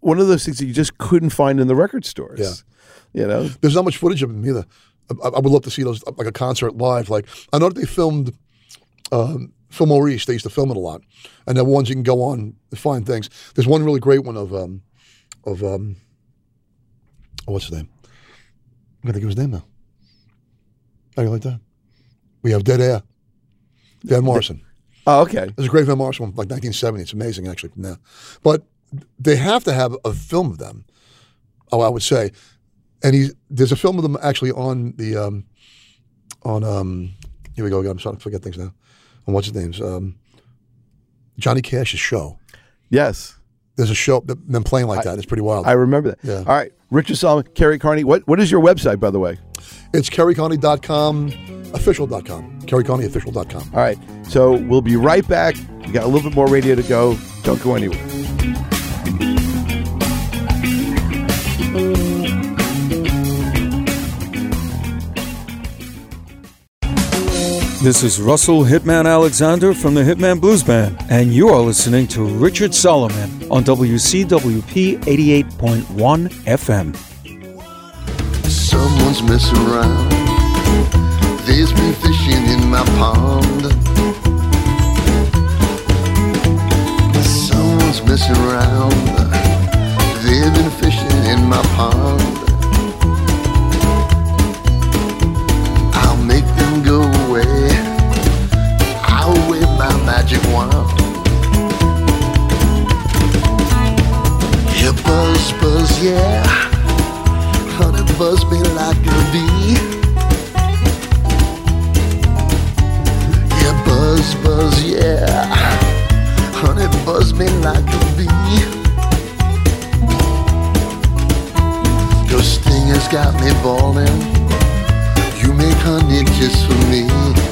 one of those things that you just couldn't find in the record stores. Yeah. You know, There's not much footage of him either. I, I would love to see those like a concert live. Like I know that they filmed um, Fillmore East. They used to film it a lot, and then ones you can go on and find things. There's one really great one of um, of um, what's his name? I'm gonna think of his name now. How do you like that? We have Dead Air. Van Morrison. Oh, okay. There's a great Van Morrison one, like 1970. It's amazing, actually. from now, but they have to have a film of them. Oh, I would say, and he there's a film of them actually on the um, on um, here we go again. I'm starting to forget things now. On what's his name's um, Johnny Cash's show. Yes. There's a show them playing like that. It's pretty wild. I remember that. Yeah. All right. Richard Solomon, Kerry Kearney. What What is your website, by the way? It's kerrykearney.com, official.com, kerrykearneyofficial.com. All right. So we'll be right back. We got a little bit more radio to go. Don't go anywhere. This is Russell Hitman Alexander from the Hitman Blues Band, and you are listening to Richard Solomon on WCWP 88.1 FM. Someone's messing around. There's been fishing in my pond. Someone's messing around. They've been fishing in my pond. I'll make them go away. I'll wave my magic wand. Yeah, buzz, buzz, yeah. Buzz me like a bee. Yeah, buzz, buzz, yeah. Honey buzz me like a bee. Your sting has got me balling. You make honey just for me.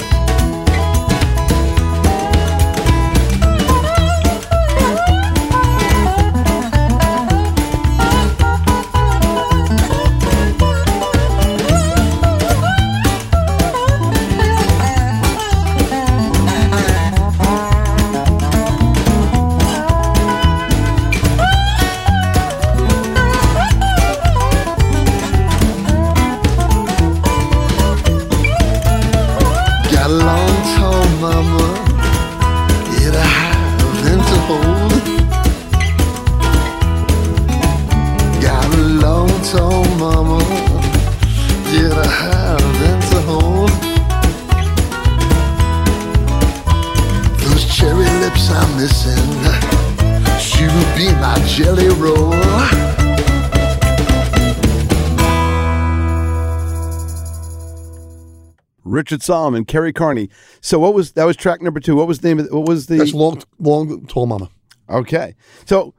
Richard Solomon, Kerry Kearney. So what was that? Was track number two? What was the name? Of, what was the? That's long, long, tall mama. Okay. So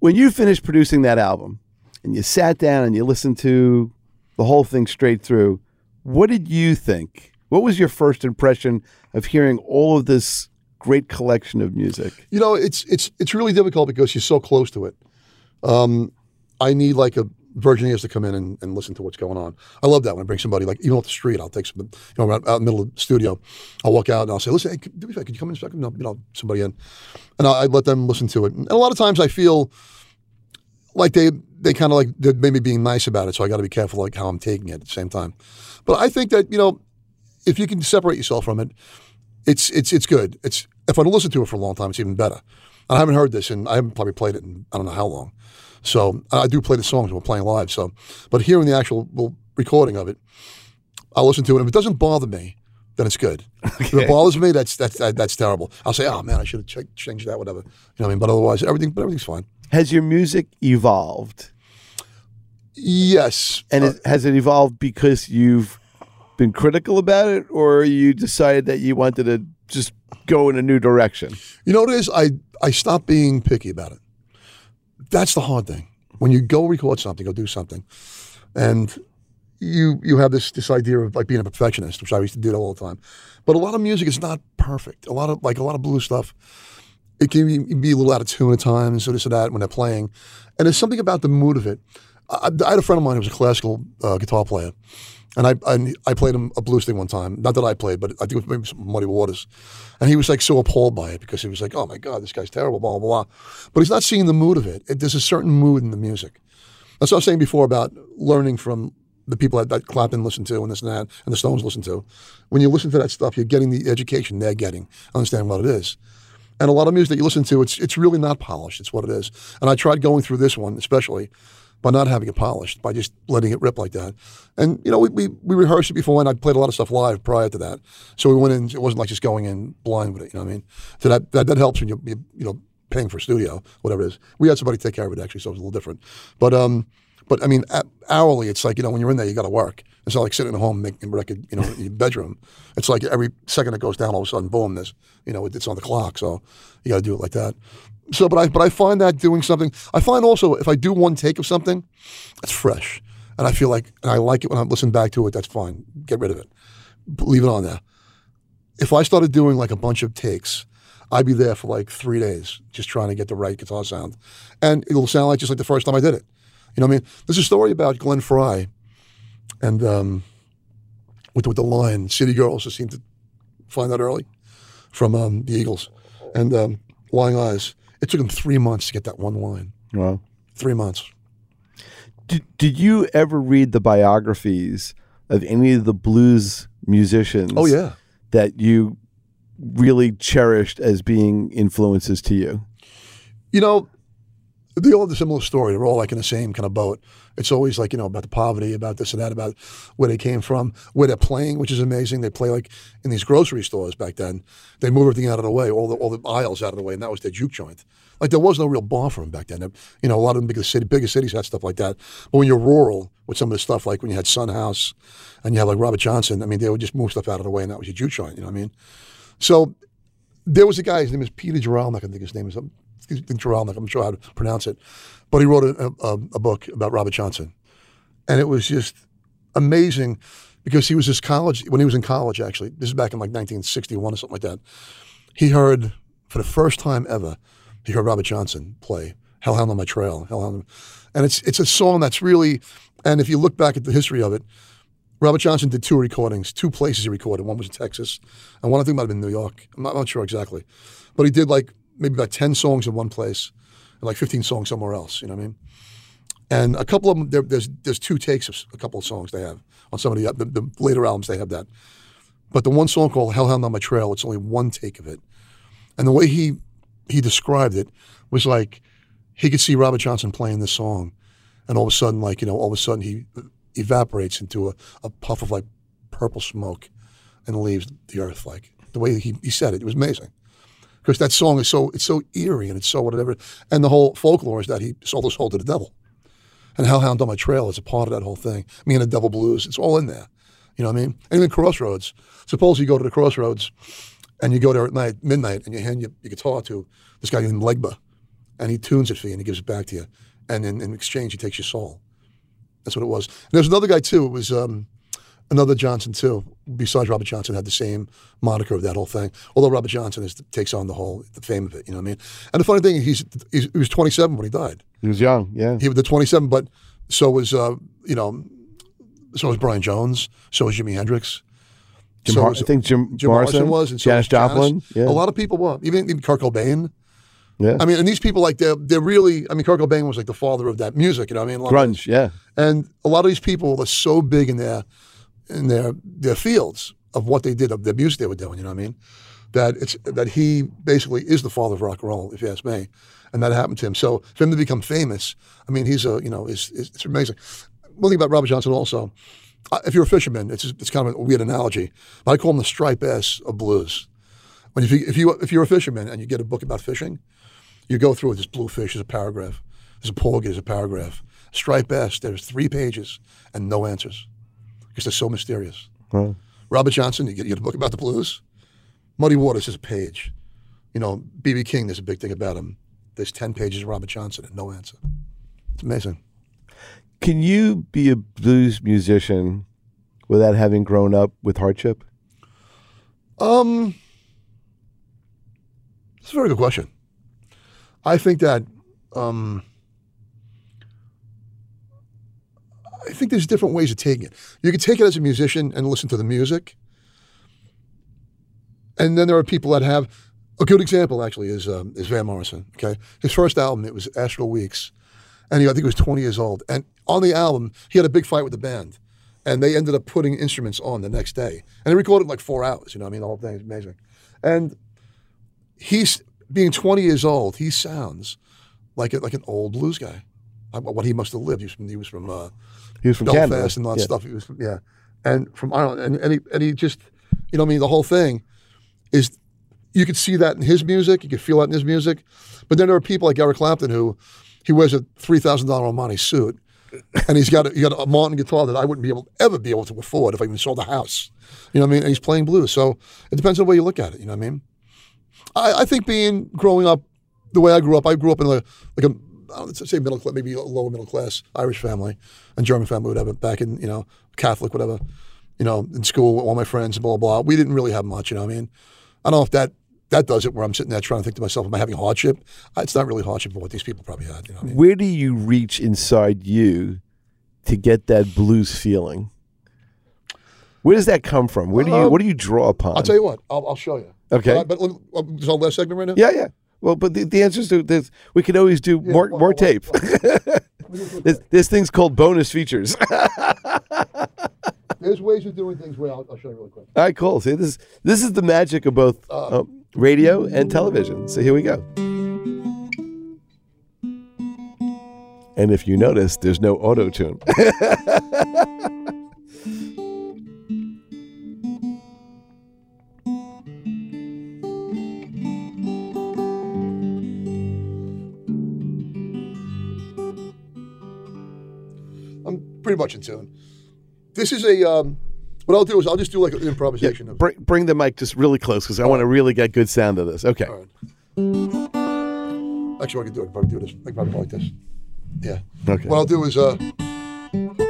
when you finished producing that album and you sat down and you listened to the whole thing straight through, what did you think? What was your first impression of hearing all of this great collection of music? You know, it's it's it's really difficult because you're so close to it. Um, I need like a virgin ears to come in and, and listen to what's going on. I love that when I bring somebody like even off the street. I'll take some, you know, out, out in the middle of the studio. I'll walk out and I'll say, "Listen, hey, could, could you come in a second? No, you know, somebody in, and I, I let them listen to it. And a lot of times I feel like they they kind of like they're maybe being nice about it, so I got to be careful like how I'm taking it at the same time. But I think that you know, if you can separate yourself from it, it's it's it's good. It's if I don't listen to it for a long time, it's even better. And I haven't heard this, and I haven't probably played it in I don't know how long. So I do play the songs when we're playing live. So, but hearing the actual well, recording of it, I'll listen to it. If it doesn't bother me, then it's good. If it bothers me, that's that's that, that's terrible. I'll say, oh man, I should have ch- changed that, whatever. You know what I mean? But otherwise, everything, but everything's fine. Has your music evolved? Yes, And Uh, it, has it evolved because you've been critical about it, or you decided that you wanted to just go in a new direction? You know what it is? I I stopped being picky about it. That's the hard thing. When you go record something, go do something, and you you have this this idea of like being a perfectionist, which I used to do all the time. But a lot of music is not perfect. A lot of like a lot of blues stuff, it can be, be a little out of tune at times, or this or that when they're playing. And there's something about the mood of it. I, I had a friend of mine who was a classical uh, guitar player, and I, I I played him a blues thing one time. Not that I played, but I think it was maybe some Muddy Waters. And he was like so appalled by it because he was like, "Oh my God, this guy's terrible." Blah blah blah. But he's not seeing the mood of it. it there's a certain mood in the music. That's what I was saying before about learning from the people that, that Clapton listened to and this and that, and the Stones listened to. When you listen to that stuff, you're getting the education they're getting, understand what it is. And a lot of music that you listen to, it's it's really not polished. It's what it is. And I tried going through this one, especially by not having it polished, by just letting it rip like that. And you know, we we, we rehearsed it before, and I played a lot of stuff live prior to that. So we went in. It wasn't like just going in blind with it. You know what I mean? So that that, that helps when you, you know paying for studio, whatever it is. We had somebody take care of it actually, so it was a little different. But um, but I mean, hourly, it's like you know when you're in there, you got to work. It's not like sitting at home making record, you know, in your bedroom. It's like every second it goes down, all of a sudden, boom, there's you know it's on the clock. So you got to do it like that. So, but I but I find that doing something. I find also if I do one take of something, it's fresh, and I feel like and I like it when I listen back to it. That's fine. Get rid of it. Leave it on there. If I started doing like a bunch of takes, I'd be there for like three days just trying to get the right guitar sound, and it'll sound like just like the first time I did it. You know what I mean? There's a story about Glenn Frey, and um, with with the line "City Girls," I seem to find that early from um, the Eagles, and um, "Lying Eyes." It took him three months to get that one line. Wow. Three months. Did, did you ever read the biographies of any of the blues musicians? Oh yeah. that you really cherished as being influences to you? You know, they all have a similar story. They're all like in the same kind of boat. It's always like, you know, about the poverty, about this and that, about where they came from, where they're playing, which is amazing. They play like in these grocery stores back then. They move everything out of the way, all the all the aisles out of the way, and that was their juke joint. Like there was no real bar for them back then. You know, a lot of them bigger city, bigger cities had stuff like that. But when you're rural with some of the stuff, like when you had Sun House and you had like Robert Johnson, I mean, they would just move stuff out of the way, and that was your juke joint. You know what I mean? So there was a guy, his name is Peter Guralnick, I think his name is. I'm not sure how to pronounce it. But he wrote a, a, a book about Robert Johnson. And it was just amazing because he was this college, when he was in college, actually, this is back in like 1961 or something like that. He heard, for the first time ever, he heard Robert Johnson play Hellhound on My Trail. Hellhound. And it's, it's a song that's really, and if you look back at the history of it, Robert Johnson did two recordings, two places he recorded. One was in Texas, and one I think might have been New York. I'm not, I'm not sure exactly. But he did like maybe about 10 songs in one place and like 15 songs somewhere else, you know what I mean? And a couple of them, there, there's there's two takes of a couple of songs they have on some of the, the, the later albums. They have that, but the one song called "Hellhound on My Trail," it's only one take of it, and the way he he described it was like he could see Robert Johnson playing this song, and all of a sudden, like you know, all of a sudden he evaporates into a, a puff of like purple smoke, and leaves the earth. Like the way he, he said it, it was amazing because that song is so it's so eerie and it's so whatever, and the whole folklore is that he sold his soul to the devil, and Hellhound on My Trail is a part of that whole thing. Me and the Devil Blues, it's all in there. You know what I mean? And even Crossroads. Suppose you go to the Crossroads, and you go there at night, midnight, and you hand your, your guitar to this guy named Legba, and he tunes it for you and he gives it back to you, and in, in exchange he takes your soul. That's what it was. And there's another guy too. It was um, another Johnson too. Besides Robert Johnson, had the same moniker of that whole thing. Although Robert Johnson is, takes on the whole the fame of it. You know what I mean? And the funny thing, he's, he's he was 27 when he died. He was young, yeah. He was the 27, but so was uh, you know, so was Brian Jones. So was Jimi Hendrix. Jim so Har- was- I think Jim, Jim Morrison, Morrison was, and so Janis. Joplin. Yeah. A lot of people were, even, even Kurt Cobain. yeah. I mean, and these people like they're they're really. I mean, Kurt Cobain was like the father of that music. You know, what I mean, Grunge, yeah. and a lot of these people are so big in their in their their fields of what they did of the abuse they were doing. You know what I mean? That it's that he basically is the father of rock and roll, if you ask me, and that happened to him. So for him to become famous, I mean, he's a you know, is it's amazing. One thing about Robert Johnson also, uh, if you're a fisherman, it's it's kind of a weird analogy, but I call him the striped bass of blues. When if you if you if you're a fisherman and you get a book about fishing, you go through it. There's bluefish, there's a paragraph. There's a porgy, there's a paragraph. Striped bass, there's three pages and no answers because they're so mysterious. Wow. Robert Johnson, you get, you get a book about the blues. Muddy Waters is a page. You know, B.B. King, there's a big thing about him. There's 10 pages of Robert Johnson and no answer. It's amazing. Can you be a blues musician without having grown up with hardship? Um, it's a very good question. I think that um, I think there's different ways of taking it. You can take it as a musician and listen to the music, and then there are people that have a good example. Actually, is um, is Van Morrison. Okay, his first album it was Astral Weeks, and he, I think he was 20 years old. And on the album, he had a big fight with the band, and they ended up putting instruments on the next day, and they recorded like four hours. You know, I mean, the whole thing is amazing. And he's being 20 years old. He sounds like a, like an old blues guy. What he must have lived. He was from, he was from uh, He was from Belfast Canada. and all that Yeah. stuff. He was from, yeah, and from Ireland, and and he, and he just, you know, what I mean, the whole thing is you could see that in his music, you could feel that in his music, but then there are people like Eric Clapton who he wears a three thousand dollar Armani suit, and he's got a, he got a Martin guitar that I wouldn't be able ever be able to afford if I even sold a house. You know what I mean? And he's playing blues, so it depends on the way you look at it. You know what I mean? I, I think being growing up the way I grew up, I grew up in a like a I don't say middle class, maybe a lower middle class Irish family and German family, whatever. Back in you know Catholic, whatever. You know, in school with all my friends and blah blah. blah. We didn't really have much. You know what I mean? I don't know if that that does it. Where I'm sitting there trying to think to myself, am I having hardship? It's not really hardship, but what these people probably had. You know I mean? Where do you reach inside you to get that blues feeling? Where does that come from? Where do you Um, what do you draw upon? I'll tell you what. I'll, I'll show you. Okay. Uh, but this is our last segment right now. Yeah, yeah. Well, but the, the answer is to this. We can always do more well, more well, tape. this, this thing's called bonus features. There's ways of doing things. Where I'll, show you really quick. All right, cool. See, this this is the magic of both uh, radio and television. So here we go. And if you notice, there's no auto tune. pretty much in tune. This is a. Um, what I'll do is I'll just do like an improvisation. of, bring, bring the mic just really close because I want to really get good sound of this. Okay. Right. Actually, what I can do it. I Probably do this. I can probably like this. Yeah. Okay. What I'll do is uh.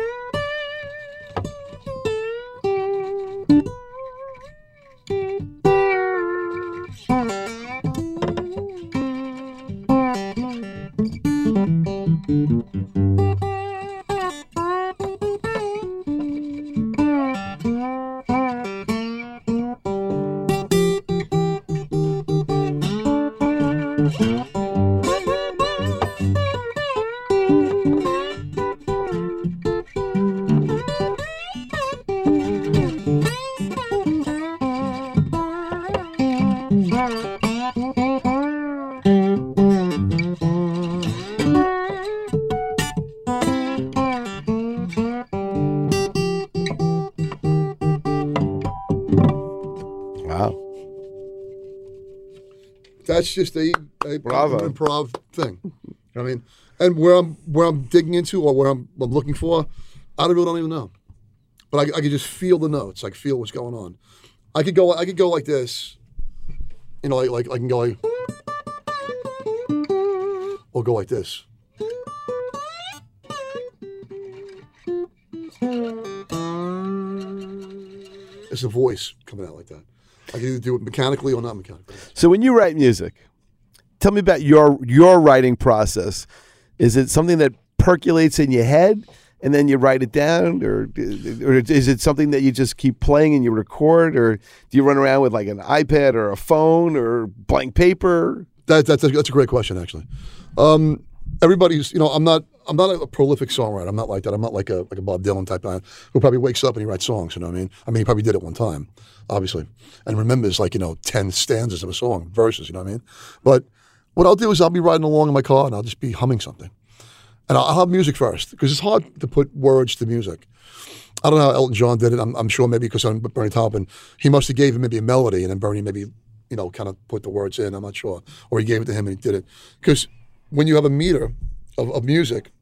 That's just a, a Bravo. improv thing. You know what I mean, and where I'm where I'm digging into or where I'm, I'm looking for, I really don't even know. But I, I could just feel the notes. I could feel what's going on. I could go. I could go like this. You know, like like I can go like, or go like this. It's a voice coming out like that. I can either do it mechanically or not mechanically. So when you write music, tell me about your your writing process. Is it something that percolates in your head and then you write it down, or or is it something that you just keep playing and you record, or do you run around with like an iPad or a phone or blank paper? That, that's a, that's a great question, actually. Um, everybody's, you know, I'm not I'm not a prolific songwriter. I'm not like that. I'm not like a like a Bob Dylan type guy who probably wakes up and he writes songs. You know what I mean? I mean, he probably did it one time, obviously, and remembers like you know ten stanzas of a song, verses. You know what I mean? But what I'll do is I'll be riding along in my car and I'll just be humming something, and I'll, have music first because it's hard to put words to music. I don't know how Elton John did it. I'm, I'm sure maybe because I'm Bernie Taupin, he must have gave him maybe a melody, and then Bernie maybe, you know, kind of put the words in. I'm not sure, or he gave it to him and he did it. Because when you have a meter of, of music,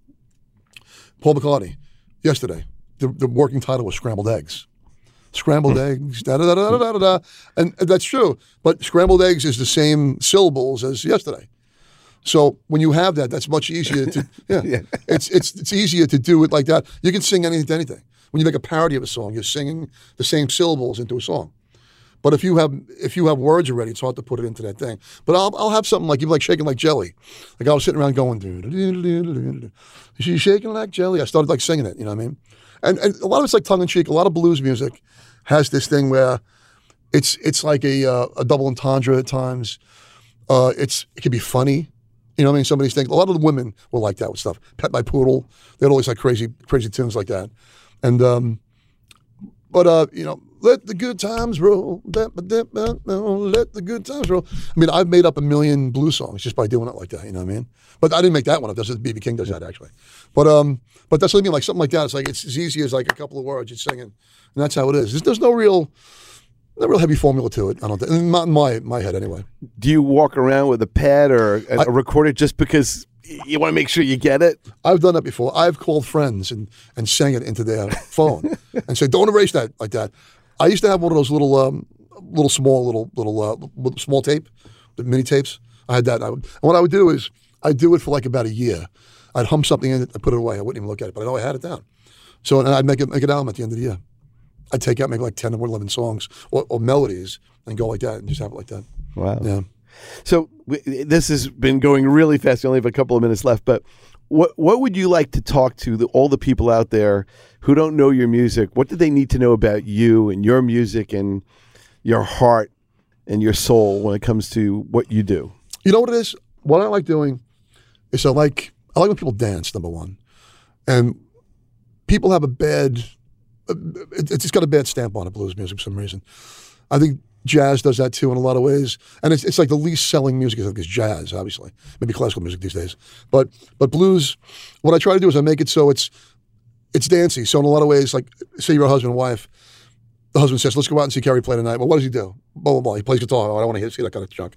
Paul McCartney, yesterday, the, the working title was Scrambled Eggs. Scrambled hmm. eggs, da da da da da da da, and that's true. But scrambled eggs is the same syllables as yesterday. So when you have that, that's much easier to yeah. It's it's it's easier to do it like that. You can sing anything to anything. When you make a parody of a song, you're singing the same syllables into a song. But if you have if you have words already, it's hard to put it into that thing. But I'll I'll have something like you like shaking like jelly. Like I was sitting around going, she's shaking like jelly. I started like singing it. You know what I mean? And and a lot of it's like tongue in cheek. A lot of blues music has this thing where it's it's like a uh, a double entendre at times. Uh, it's it can be funny. You know what I mean? Somebody's thinking a lot of the women will like that with stuff. Pet My Poodle, they had always like crazy crazy tunes like that. And um, but uh, you know, let the good times roll. Da, ba, da, ba, no, Let the good times roll. I mean, I've made up a million blues songs just by doing it like that. You know what I mean? But I didn't make that one up. That's just BB King does that actually. But um, but that's what I mean. Like something like that. It's like it's as easy as like a couple of words you're singing, and that's how it is. There's, there's no real, no real heavy formula to it. I don't think. Not in my my head anyway. Do you walk around with a pad or a, a recorder just because you want to make sure you get it? I've done that before. I've called friends and and sang it into their phone and said, "Don't erase that like that." I used to have one of those little, um, little small, little, little, uh, small tape, the mini tapes. I had that. I would, and what I would do is I'd do it for like about a year. I'd hum something in it, I put it away. I wouldn't even look at it, but I know I had it down. So and I'd make it make an album at the end of the year. I'd take out maybe like ten or eleven songs or, or melodies and go like that and just have it like that. Wow. Yeah. So w- this has been going really fast. We only have a couple of minutes left, but what what would you like to talk to the, all the people out there who don't know your music? What do they need to know about you and your music and your heart and your soul when it comes to what you do? You know what it is? What I like doing is I like I like when people dance. Number one, and people have a bad. Uh, it, it's got a bad stamp on it, blues music for some reason. I think jazz does that too in a lot of ways, and it's, it's like the least selling music I think is jazz, obviously, maybe classical music these days. But but blues, what I try to do is I make it so it's it's dancey. So in a lot of ways, like say you're a husband and wife, the husband says, "Let's go out and see Kerry play tonight." Well, what does he do? Blah blah blah. He plays guitar. Oh, I don't want to see that kind of junk.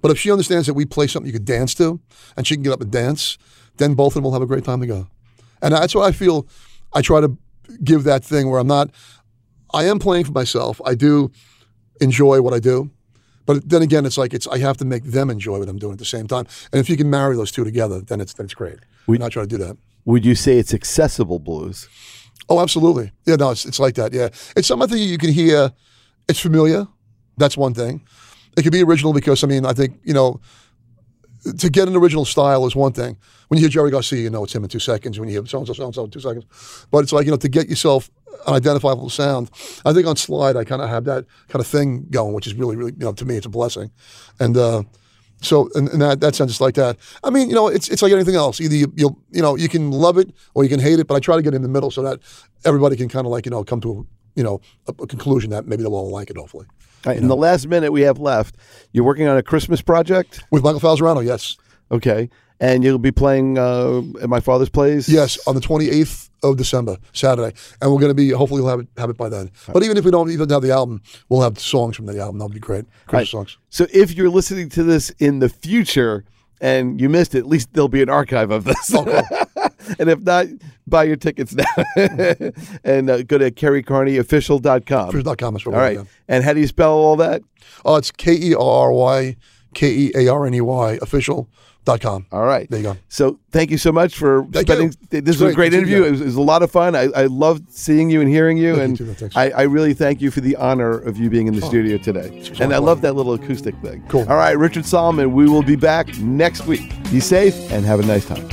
But if she understands that we play something you could dance to, and she can get up and dance, then both of them will have a great time together. And that's what I feel. I try to give that thing where I'm not. I am playing for myself. I do enjoy what I do, but then again, it's like it's. I have to make them enjoy what I'm doing at the same time. And if you can marry those two together, then it's then it's great. We're not try to do that. Would you say it's accessible blues? Oh, absolutely. Yeah, no, it's, it's like that. Yeah. It's something you can hear. It's familiar. That's one thing. It could be original because, I mean, I think, you know, to get an original style is one thing. When you hear Jerry Garcia, you know it's him in two seconds. When you hear so and so, so and so, two seconds. But it's like, you know, to get yourself an identifiable sound, I think on Slide, I kind of have that kind of thing going, which is really, really, you know, to me, it's a blessing. And, uh, so in, in that that sense, it's like that. I mean, you know, it's it's like anything else. Either you, you'll you know you can love it or you can hate it. But I try to get in the middle so that everybody can kind of like you know come to a, you know a, a conclusion that maybe they'll all like it. Hopefully, right, in the last minute we have left, you're working on a Christmas project. with Michael Falzarano, yes, Okay. And you'll be playing uh, at my father's place? yes, on the twenty eighth of December, Saturday, and we're going to be hopefully we'll have it have it by then. But even if we don't even have the album, we'll have songs from the album. That'll be great. Christmas Right. songs. So if you're listening to this in the future and you missed it, at least there'll be an archive of this. and if not, buy your tickets now. and uh, go to kerrykearneyofficial.com. Official.com is All right. And how do you spell all that? Oh, it's K E R R Y K E A R N E Y official.com. All right. There you go. So thank you so much for Thank spending. you. This was a Great. great Good to see you interview. It was, it was a lot of fun. I, I loved seeing you and hearing you, Thank you and too. I, I really thank you for the honor of you being in the studio today. And I love that little acoustic thing. Cool. All right, Richard Solomon. We will be back next week. Be safe and have a nice time.